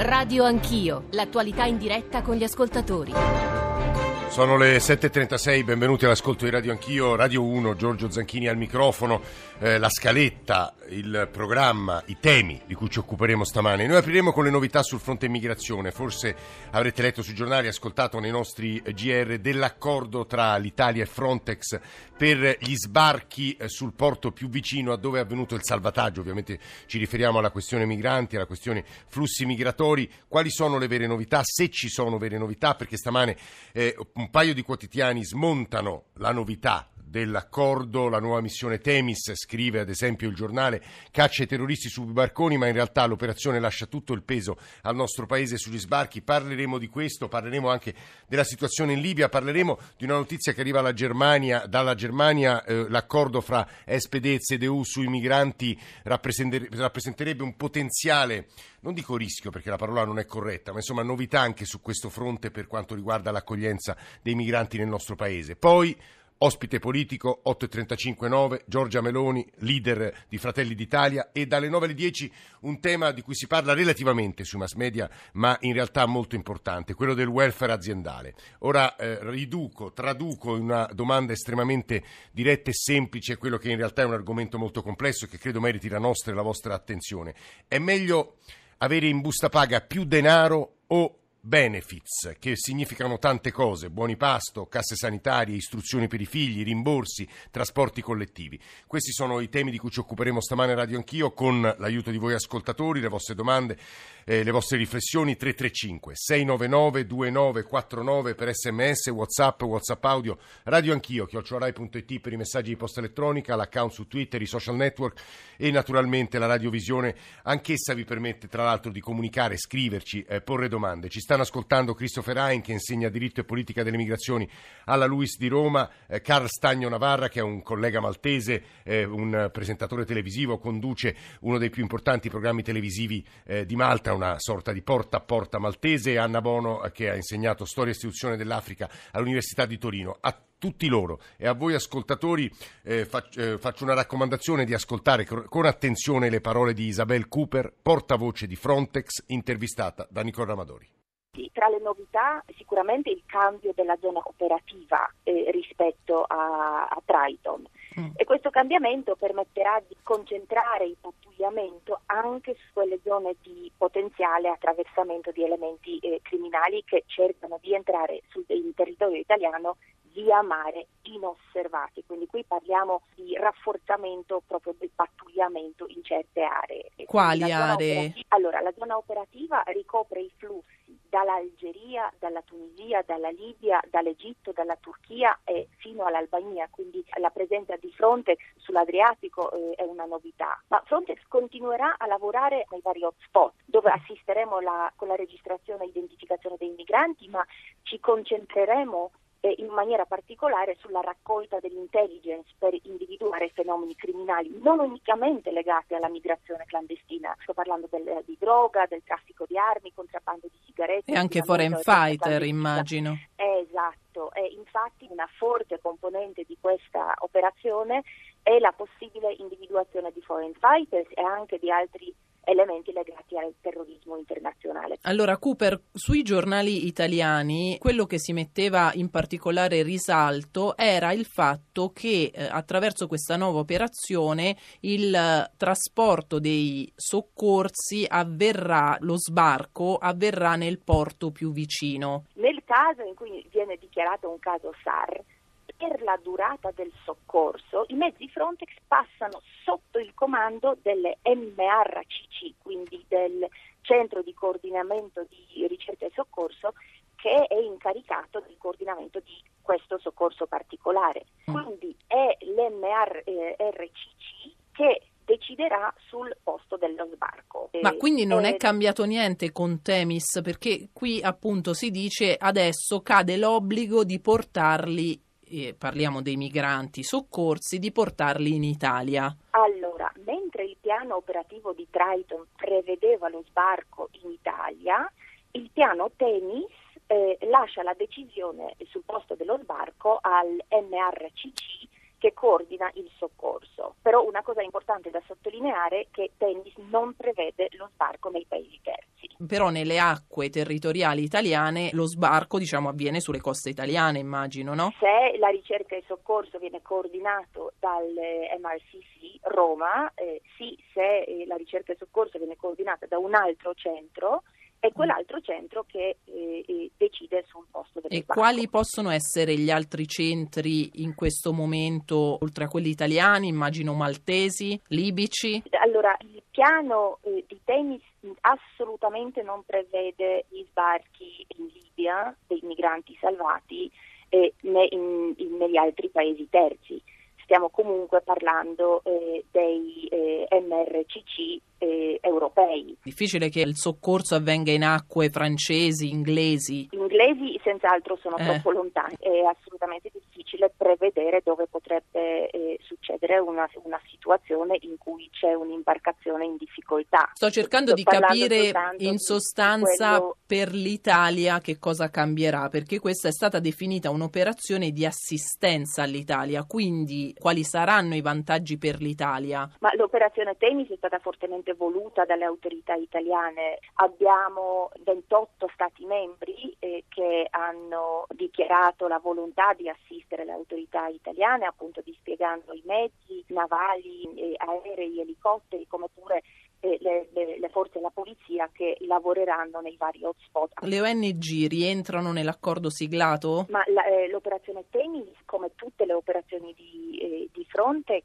Radio Anch'io, l'attualità in diretta con gli ascoltatori. Sono le 7.36, benvenuti all'ascolto di Radio Anch'io, Radio 1, Giorgio Zanchini al microfono, eh, la scaletta, il programma, i temi di cui ci occuperemo stamane. Noi apriremo con le novità sul fronte immigrazione, forse avrete letto sui giornali, ascoltato nei nostri GR dell'accordo tra l'Italia e Frontex per gli sbarchi eh, sul porto più vicino a dove è avvenuto il salvataggio, ovviamente ci riferiamo alla questione migranti, alla questione flussi migratori, quali sono le vere novità, se ci sono vere novità, perché stamane eh, un paio di quotidiani smontano la novità dell'accordo, la nuova missione Temis, scrive ad esempio il giornale, caccia i terroristi sui barconi, ma in realtà l'operazione lascia tutto il peso al nostro paese sugli sbarchi. Parleremo di questo, parleremo anche della situazione in Libia, parleremo di una notizia che arriva Germania, dalla Germania eh, l'accordo fra SPD e CDU sui migranti rappresenterebbe un potenziale, non dico rischio perché la parola non è corretta, ma insomma novità anche su questo fronte per quanto riguarda l'accoglienza dei migranti nel nostro paese. Poi Ospite politico 8.35.9, Giorgia Meloni, leader di Fratelli d'Italia e dalle 9 alle 10 un tema di cui si parla relativamente sui mass media ma in realtà molto importante, quello del welfare aziendale. Ora eh, riduco, traduco in una domanda estremamente diretta e semplice quello che in realtà è un argomento molto complesso e che credo meriti la nostra e la vostra attenzione. È meglio avere in busta paga più denaro o benefits, che significano tante cose, buoni pasto, casse sanitarie, istruzioni per i figli, rimborsi, trasporti collettivi. Questi sono i temi di cui ci occuperemo stamane a Radio Anch'io con l'aiuto di voi ascoltatori, le vostre domande, eh, le vostre riflessioni 335 699 2949 per sms, whatsapp, whatsapp audio, Radio Anch'io, chiocciorai.it per i messaggi di posta elettronica, l'account su Twitter, i social network e naturalmente la radiovisione, anch'essa vi permette tra l'altro di comunicare, scriverci, eh, porre domande. Ci stanno ascoltando Christopher Hein che insegna diritto e politica delle migrazioni alla LUIS di Roma, eh, Carl Stagno Navarra che è un collega maltese, eh, un presentatore televisivo, conduce uno dei più importanti programmi televisivi eh, di Malta, una sorta di porta a porta maltese, Anna Bono eh, che ha insegnato storia e istituzione dell'Africa all'Università di Torino. A tutti loro e a voi ascoltatori eh, faccio, eh, faccio una raccomandazione di ascoltare con attenzione le parole di Isabel Cooper, portavoce di Frontex, intervistata da Nicola Ramadori. Tra le novità sicuramente il cambio della zona operativa eh, rispetto a, a Triton mm. e questo cambiamento permetterà di concentrare il pattugliamento anche su quelle zone di potenziale attraversamento di elementi eh, criminali che cercano di entrare sul territorio italiano via mare inosservati, quindi qui parliamo di rafforzamento proprio del pattugliamento in certe aree. Quali aree? Allora, la zona operativa ricopre i flussi dall'Algeria, dalla Tunisia, dalla Libia, dall'Egitto, dalla Turchia e fino all'Albania, quindi la presenza di Frontex sull'Adriatico eh, è una novità. Ma Frontex continuerà a lavorare nei vari hotspot dove assisteremo la, con la registrazione e identificazione dei migranti, ma ci concentreremo eh, in maniera particolare sulla raccolta dell'intelligence per individuare fenomeni criminali non unicamente legati alla migrazione clandestina, sto parlando del, di droga, del traffico di armi, contrabbando di sigarette. E anche foreign fighter immagino. esatto, e infatti una forte componente di questa operazione è la possibile individuazione di foreign fighters e anche di altri elementi legati al terrorismo internazionale. Allora Cooper, sui giornali italiani quello che si metteva in particolare risalto era il fatto che eh, attraverso questa nuova operazione il eh, trasporto dei soccorsi avverrà, lo sbarco avverrà nel porto più vicino. Nel caso in cui viene dichiarato un caso SAR, per la durata del soccorso i mezzi Frontex passano sotto il comando delle MRCC, quindi del Centro di Coordinamento di Ricerca e Soccorso, che è incaricato del coordinamento di questo soccorso particolare. Mm. Quindi è l'MRCC che deciderà sul posto dello sbarco. Ma quindi non è cambiato niente con Temis, perché qui appunto si dice adesso cade l'obbligo di portarli eh, parliamo dei migranti soccorsi, di portarli in Italia? Allora, mentre il piano operativo di Triton prevedeva lo sbarco in Italia, il piano Temis eh, lascia la decisione sul posto dello sbarco al MRCC che coordina il soccorso. Però una cosa importante da sottolineare è che Temis non prevede lo sbarco nei paesi terzi. Però nelle acque territoriali italiane lo sbarco diciamo, avviene sulle coste italiane, immagino, no? Se la ricerca e il soccorso viene coordinato dal MRCC Roma, eh, sì, se eh, la ricerca e il soccorso viene coordinata da un altro centro, è quell'altro centro che eh, eh decide sul posto del E quali possono essere gli altri centri in questo momento, oltre a quelli italiani, immagino maltesi, libici? Allora, il piano eh, di tennis assolutamente non prevede gli sbarchi in Libia dei migranti salvati eh, né in, in, negli altri paesi terzi stiamo comunque parlando eh, dei eh, MRCC eh, europei. Difficile che il soccorso avvenga in acque francesi, inglesi. Inglesi senz'altro sono eh. troppo lontani, è assolutamente difficile prevedere dove potrebbe eh, succedere una, una, situazione in cui c'è un'imbarcazione in difficoltà. Sto cercando Sto di capire in sostanza quello... per l'Italia che cosa cambierà, perché questa è stata definita un'operazione di assistenza all'Italia, quindi quali saranno i vantaggi per l'Italia? Ma l'operazione Temis è stata fortemente voluta dalle autorità italiane. Abbiamo 28 Stati membri eh, che hanno dichiarato la volontà di assistere le autorità italiane, appunto dispiegando i mezzi navali, eh, aerei, elicotteri, come pure eh, le, le, le, forze della polizia che lavoreranno nei vari hotspot. Le ONG rientrano nell'accordo siglato? Ma la, eh, l'operazione Temis, come tutte le operazioni di, eh, di Frontex,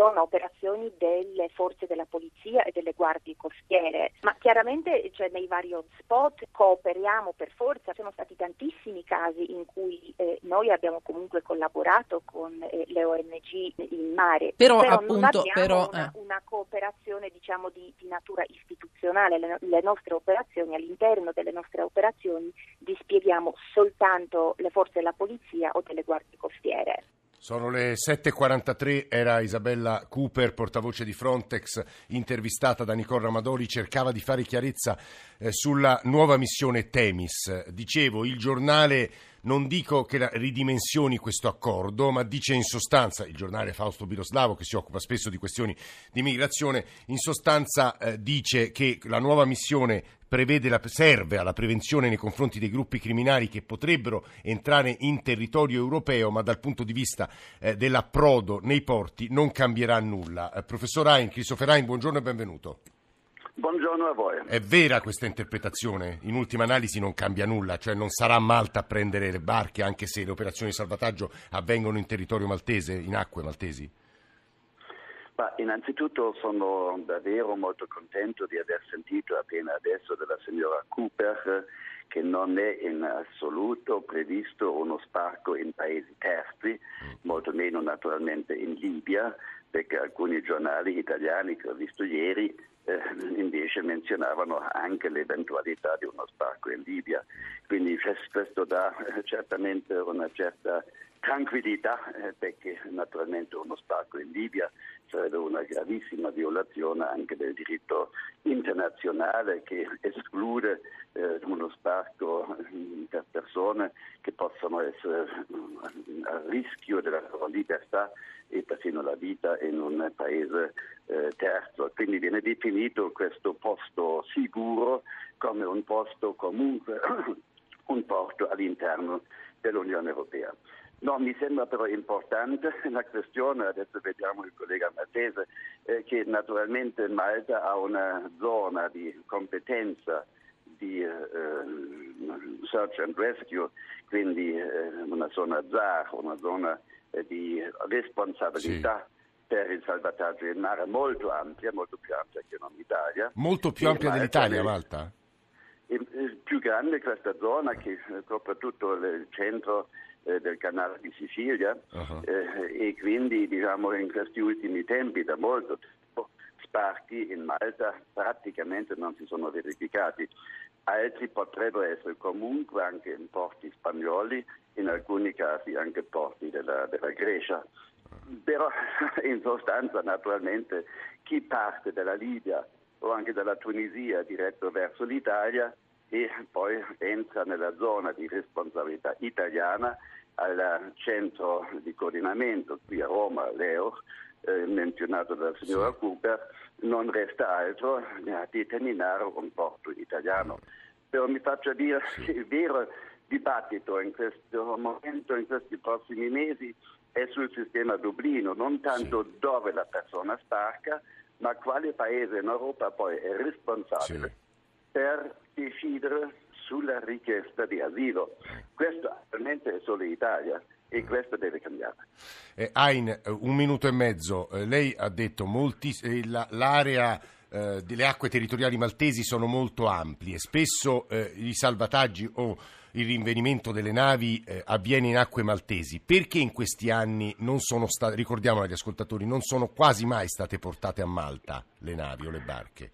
sono operazioni delle forze della polizia e delle guardie costiere, ma chiaramente cioè, nei vari hotspot cooperiamo per forza, sono stati tantissimi casi in cui eh, noi abbiamo comunque collaborato con eh, le ONG in mare, però, però appunto, però, una, eh. una, cooperazione diciamo di, di natura istituzionale, le, le nostre operazioni, all'interno delle nostre operazioni dispieghiamo soltanto le forze della polizia o delle guardie costiere. Sono le 7.43, era Isabella Cooper, portavoce di Frontex, intervistata da Nicola Ramadori, cercava di fare chiarezza eh, sulla nuova missione Temis. Dicevo, il giornale non dico che ridimensioni questo accordo, ma dice in sostanza, il giornale Fausto Biroslavo che si occupa spesso di questioni di migrazione, in sostanza eh, dice che la nuova missione la, serve alla prevenzione nei confronti dei gruppi criminali che potrebbero entrare in territorio europeo, ma dal punto di vista eh, dell'approdo nei porti non cambierà nulla. Eh, professor Hein, Christopher Hein, buongiorno e benvenuto. Buongiorno a voi. È vera questa interpretazione? In ultima analisi non cambia nulla, cioè non sarà Malta a prendere le barche anche se le operazioni di salvataggio avvengono in territorio maltese, in acque maltesi? Ma innanzitutto sono davvero molto contento di aver sentito appena adesso dalla signora Cooper che non è in assoluto previsto uno sparco in paesi terzi, mm. molto meno naturalmente in Libia, perché alcuni giornali italiani che ho visto ieri eh, invece menzionavano anche l'eventualità di uno sbarco in Libia. Quindi questo dà eh, certamente una certa tranquillità eh, perché naturalmente uno sbarco in Libia sarebbe una gravissima violazione anche del diritto internazionale che esclude eh, uno sbarco mm, per persone che possono essere mm, a rischio della loro libertà e persino la vita in un paese eh, terzo. Quindi viene definito questo posto sicuro come un posto comunque, un porto all'interno dell'Unione Europea. No, mi sembra però importante la questione, adesso vediamo il collega Maltese, eh, che naturalmente Malta ha una zona di competenza di eh, search and rescue, quindi eh, una zona ZAR, una zona eh, di responsabilità. Sì per il salvataggio in mare molto ampia, molto più ampia che non l'Italia. Molto più ampia dell'Italia, Malta? È più grande questa zona che copre tutto il centro eh, del canale di Sicilia uh-huh. eh, e quindi diciamo in questi ultimi tempi da molto tempo sparchi in Malta praticamente non si sono verificati. Altri potrebbero essere comunque anche in porti spagnoli, in alcuni casi anche porti della, della Grecia. Però in sostanza naturalmente chi parte dalla Libia o anche dalla Tunisia diretto verso l'Italia e poi entra nella zona di responsabilità italiana al centro di coordinamento qui a Roma, l'EO, eh, menzionato dalla signora Cooper, non resta altro di terminare un porto italiano. Però mi faccio dire che il vero dibattito in questo momento, in questi prossimi mesi, è sul sistema Dublino, non tanto sì. dove la persona sbarca, ma quale paese in Europa poi è responsabile sì. Per decidere sulla richiesta di asilo. Questo attualmente è solo l'Italia e questo deve cambiare. Eh, Ain, un minuto e mezzo. Eh, lei ha detto molti, eh, la, l'area eh, delle acque territoriali maltesi sono molto ampie. Spesso eh, i salvataggi o il rinvenimento delle navi eh, avviene in acque maltesi. Perché in questi anni non sono state, ricordiamo agli ascoltatori, non sono quasi mai state portate a Malta le navi o le barche?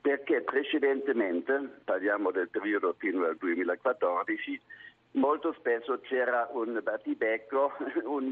Perché precedentemente, parliamo del periodo fino al 2014, molto spesso c'era un battibecco un,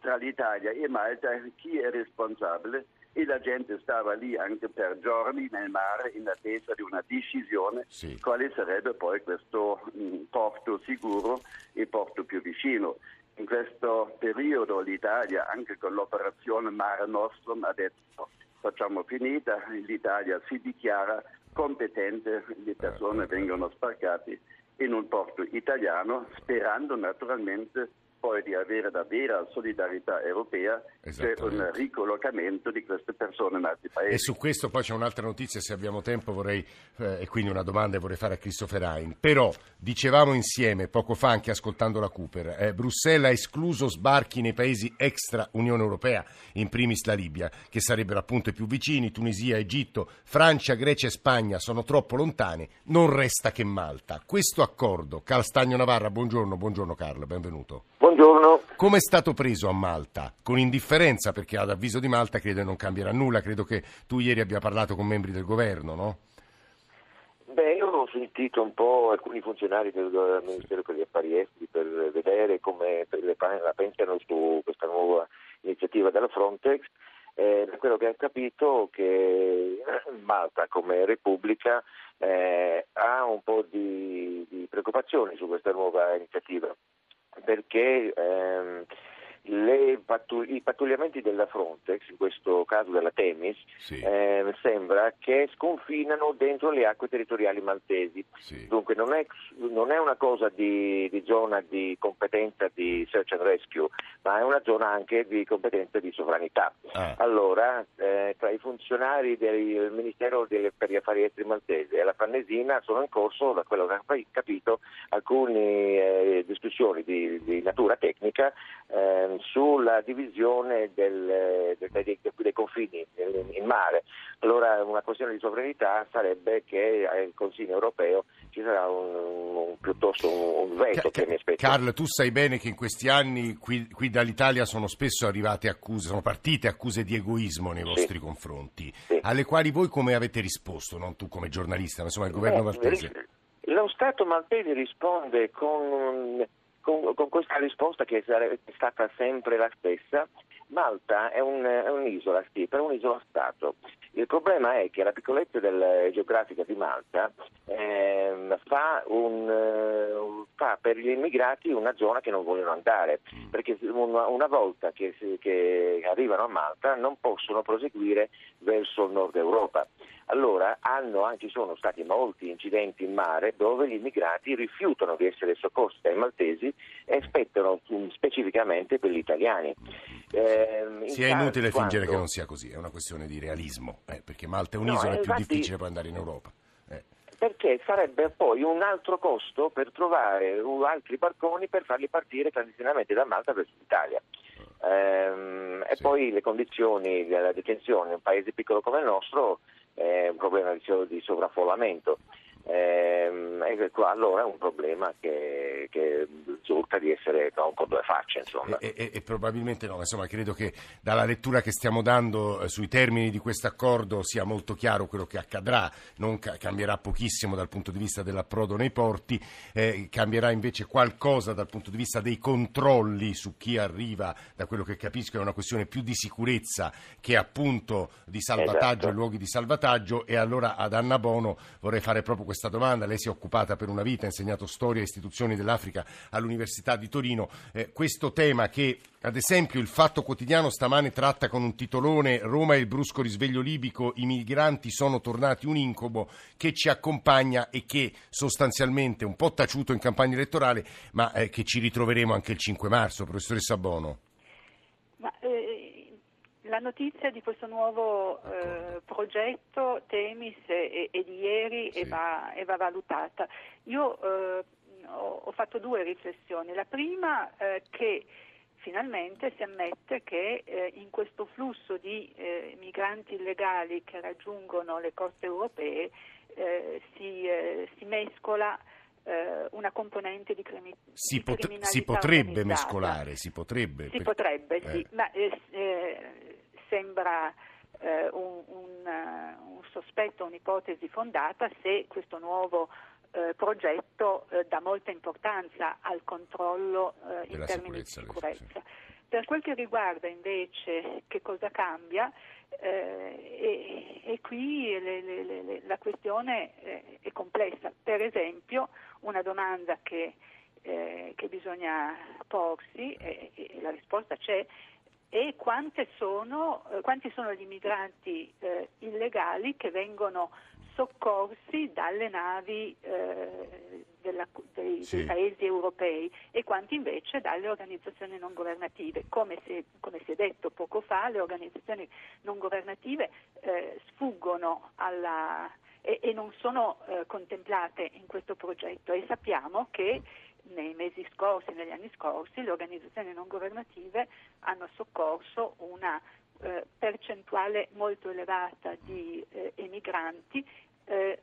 tra l'Italia e Malta chi è responsabile e la gente stava lì anche per giorni nel mare in attesa di una decisione sì. quale sarebbe poi questo mh, mm, porto sicuro e porto più vicino. In questo periodo l'Italia, anche con l'operazione Mare Nostrum, ha detto facciamo finita, l'Italia si dichiara competente, le persone vengono sbarcate in un porto italiano, sperando naturalmente poi di avere davvero solidarietà europea c'è un ricollocamento di queste persone in altri paesi. E su questo poi c'è un'altra notizia, se abbiamo tempo vorrei, eh, e quindi una domanda vorrei fare a Christopher Hein. Però dicevamo insieme poco fa anche ascoltando la Cooper, eh, Bruxelles ha escluso sbarchi nei paesi extra Unione Europea, in primis la Libia, che sarebbero appunto i più vicini, Tunisia, Egitto, Francia, Grecia e Spagna sono troppo lontane, non resta che Malta. Questo accordo, Calstagno Navarra, buongiorno, buongiorno Carlo, benvenuto. Buongiorno. Come è stato preso a Malta? Con indifferenza, perché ad avviso di Malta credo non cambierà nulla. Credo che tu ieri abbia parlato con membri del governo, no? Beh, io ho sentito un po' alcuni funzionari del Ministero per gli Affari Esteri per vedere come la pensano su questa nuova iniziativa della Frontex. Eh, da quello che ho capito che Malta come Repubblica eh, ha un po' di, di preoccupazioni su questa nuova iniziativa perché ehm, pattu- i pattugliamenti della Frontex, in questo caso della Temis, sì. eh, sembra che sconfinano dentro le acque territoriali maltesi. Sì. Dunque non è, non è, una cosa di, di, zona di competenza di search and rescue, ma è una zona anche di competenza di sovranità. Ah. Allora, eh, tra i funzionari del Ministero delle, per gli affari esteri maltese e la Farnesina sono in corso, da quello che ho capito, alcune eh, discussioni di, di, natura tecnica eh, sulla divisione del, del, dei, dei, confini in mare. Allora una questione di sovranità sarebbe che al Consiglio europeo ci sarà un, un, piuttosto un, un veto che mi aspetta. Carl, tu sai bene che in questi anni qui, qui, dall'Italia sono spesso arrivate accuse, sono partite accuse di egoismo nei vostri sì. confronti, sì. alle quali voi come avete risposto, non tu come giornalista, ma insomma il governo Beh, maltese? Lo Stato maltese risponde con con, con, questa risposta che è stata sempre la stessa, Malta è, un, è un'isola, sì, però un'isola Stato. Il problema è che la piccolezza del, geografica di Malta eh, fa, un, fa, per gli immigrati una zona che non vogliono andare, mm. perché una, una volta che, che arrivano a Malta non possono proseguire verso il nord Europa allora hanno, ci sono stati molti incidenti in mare dove gli immigrati rifiutano di essere soccorsi dai maltesi e aspettano um, specificamente per gli italiani. Eh, sì, è inutile quando... fingere che non sia così, è una questione di realismo, eh, perché Malta è un'isola, no, è più difficile poi andare in Europa. Eh. Perché sarebbe poi un altro costo per trovare altri barconi per farli partire clandestinamente da Malta verso l'Italia. Ehm, sì. E poi le condizioni della detenzione in un paese piccolo come il nostro è un problema di, di sovraffollamento. Ehm, allora è un problema che, che risulta di essere no, con due facce. E, e, e, probabilmente no, insomma, credo che dalla lettura che stiamo dando eh, sui termini di questo accordo sia molto chiaro quello che accadrà, non ca- cambierà pochissimo dal punto di vista dell'approdo nei porti, eh, cambierà invece qualcosa dal punto di vista dei controlli su chi arriva, da quello che capisco è una questione più di sicurezza che appunto di salvataggio esatto. e luoghi di salvataggio e allora ad Anna Bono vorrei fare proprio questa domanda, lei si è occupata per una vita, ha insegnato storia e istituzioni dell'Africa all'Università di Torino, eh, questo tema che ad esempio il Fatto Quotidiano stamane tratta con un titolone Roma e il brusco risveglio libico, i migranti sono tornati un incubo che ci accompagna e che sostanzialmente un po' taciuto in campagna elettorale, ma eh, che ci ritroveremo anche il 5 marzo, professoressa Bono. La notizia di questo nuovo eh, progetto Temis è, è, di ieri sì. e, va, e, va, valutata. Io eh, ho, ho, fatto due riflessioni. La prima eh, che finalmente si ammette che eh, in questo flusso di eh, migranti illegali che raggiungono le coste europee eh, si, eh, si, mescola eh, una componente di, crimi- si, pot- criminalità si potrebbe mescolare, si potrebbe. Si per... potrebbe, sì, eh. ma sembra un, un, un sospetto, un'ipotesi fondata se questo nuovo eh, progetto eh, dà molta importanza al controllo eh, in termini di sicurezza. Per quel che riguarda invece che cosa cambia, eh, e, e, qui le, le, le, la questione eh, è complessa. Per esempio, una domanda che, eh, che bisogna porsi, e, e, la risposta c'è, è sono, quanti sono gli immigranti illegali che vengono soccorsi dalle navi eh, della, dei, sì. dei, paesi europei e quanti invece dalle organizzazioni non governative. Come si, come si è detto poco fa, le organizzazioni non governative eh, sfuggono alla, e, e, non sono eh, contemplate in questo progetto e sappiamo che nei mesi scorsi, negli anni scorsi, le organizzazioni non governative hanno soccorso una eh, percentuale molto elevata di eh, emigranti eh,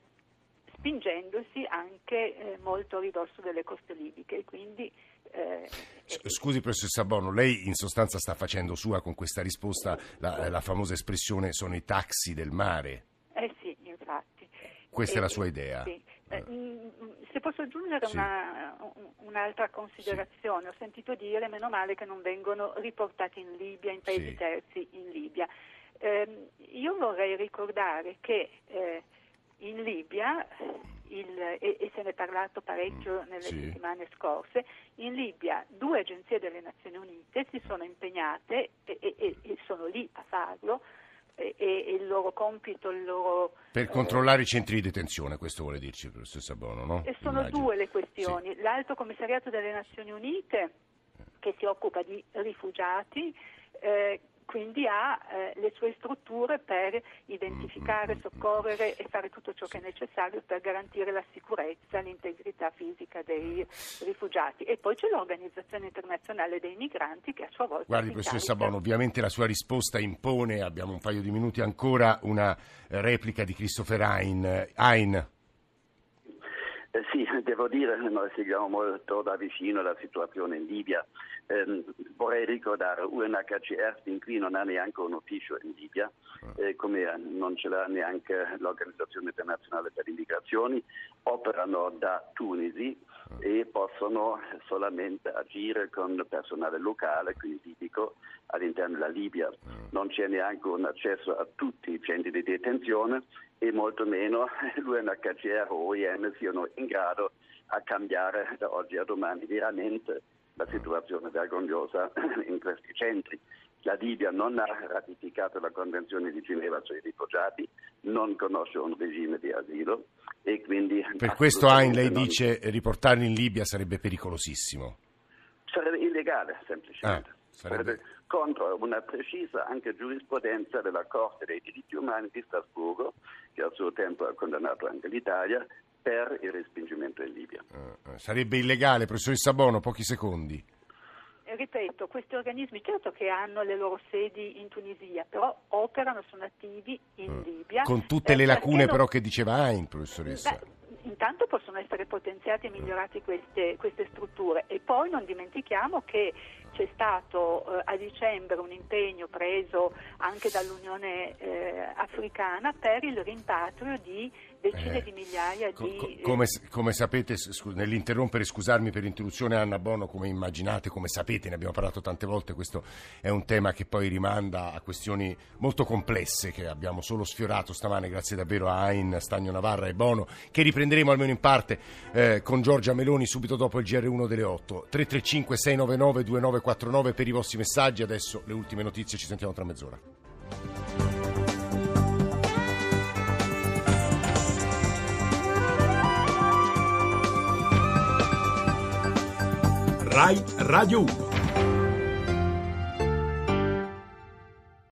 spingendosi anche eh, molto a ridosso delle coste libiche. Quindi, eh, Scusi professoressa Bono, lei in sostanza sta facendo sua con questa risposta la, la famosa espressione sono i taxi del mare. Eh sì, infatti. Questa è la sua idea? Sì. Posso aggiungere sì. una, un'altra considerazione, sì. ho sentito dire meno male che non vengono riportati in Libia, in paesi sì. terzi in Libia. Eh, io vorrei ricordare che eh, in Libia, il, e, e, se ne è parlato parecchio mm, nelle settimane scorse, in Libia due agenzie delle Nazioni Unite si sono impegnate e, e, e sono lì a farlo e, il loro compito, il loro... Per eh, controllare i centri di detenzione, questo vuole dirci professor Sabono, no? E sono Immagino. due le questioni. Sì. L'Alto Commissariato delle Nazioni Unite che si occupa di rifugiati, eh, quindi ha eh, le sue strutture per identificare, soccorrere e fare tutto ciò che è necessario per garantire la sicurezza l'integrità fisica dei rifugiati. E poi c'è l'Organizzazione Internazionale dei Migranti che a sua volta... Guardi, professoressa Bono, ovviamente la sua risposta impone, abbiamo un paio di minuti ancora, una replica di Christopher Hein. Eh sì, devo dire, noi seguiamo molto da vicino la situazione in Libia. Eh, vorrei ricordare, UNHCR fin qui non ha neanche un ufficio in Libia, ah. eh, come non ce l'ha neanche l'Organizzazione Internazionale per le Migrazioni, operano da Tunisi ah. e possono solamente agire con personale locale, quindi libico, all'interno della Libia. Ah. Non c'è neanche un accesso a tutti i centri di detenzione e molto meno l'UNHCR o l'OIM siano in grado a cambiare da oggi a domani veramente la situazione vergognosa in questi centri. La Libia non ha ratificato la Convenzione di Ginevra sui rifugiati, non conosce un regime di asilo e quindi... Per questo Ain lei non... dice riportarli in Libia sarebbe pericolosissimo. Sarebbe illegale semplicemente. Ah, sarebbe... sarebbe contro una precisa anche giurisprudenza della Corte dei diritti umani di Strasburgo, che al suo tempo ha condannato anche l'Italia, per il respingimento in Libia. Uh, sarebbe illegale, professoressa Bono, pochi secondi. Eh, ripeto, questi organismi certo che hanno le loro sedi in Tunisia, però operano, sono attivi in uh, Libia. Con tutte eh, le lacune non... però che diceva Ain, professoressa. Beh, intanto possono essere potenziate e migliorate queste, queste, strutture. E poi non dimentichiamo che c'è stato eh, a dicembre un impegno preso anche dall'Unione eh, Africana per il rimpatrio di decine eh, di migliaia co- di... Come, come sapete, scu- nell'interrompere, scusarmi per l'interruzione Anna Bono, come immaginate, come sapete, ne abbiamo parlato tante volte, questo è un tema che poi rimanda a questioni molto complesse che abbiamo solo sfiorato stamane, grazie davvero a Ain, Stagno Navarra e Bono, che riprenderemo almeno in parte eh, con Giorgia Meloni subito dopo il GR1 delle 8. 335 699 2949 per i vostri messaggi, adesso le ultime notizie, ci sentiamo tra mezz'ora. Rai Radio. 1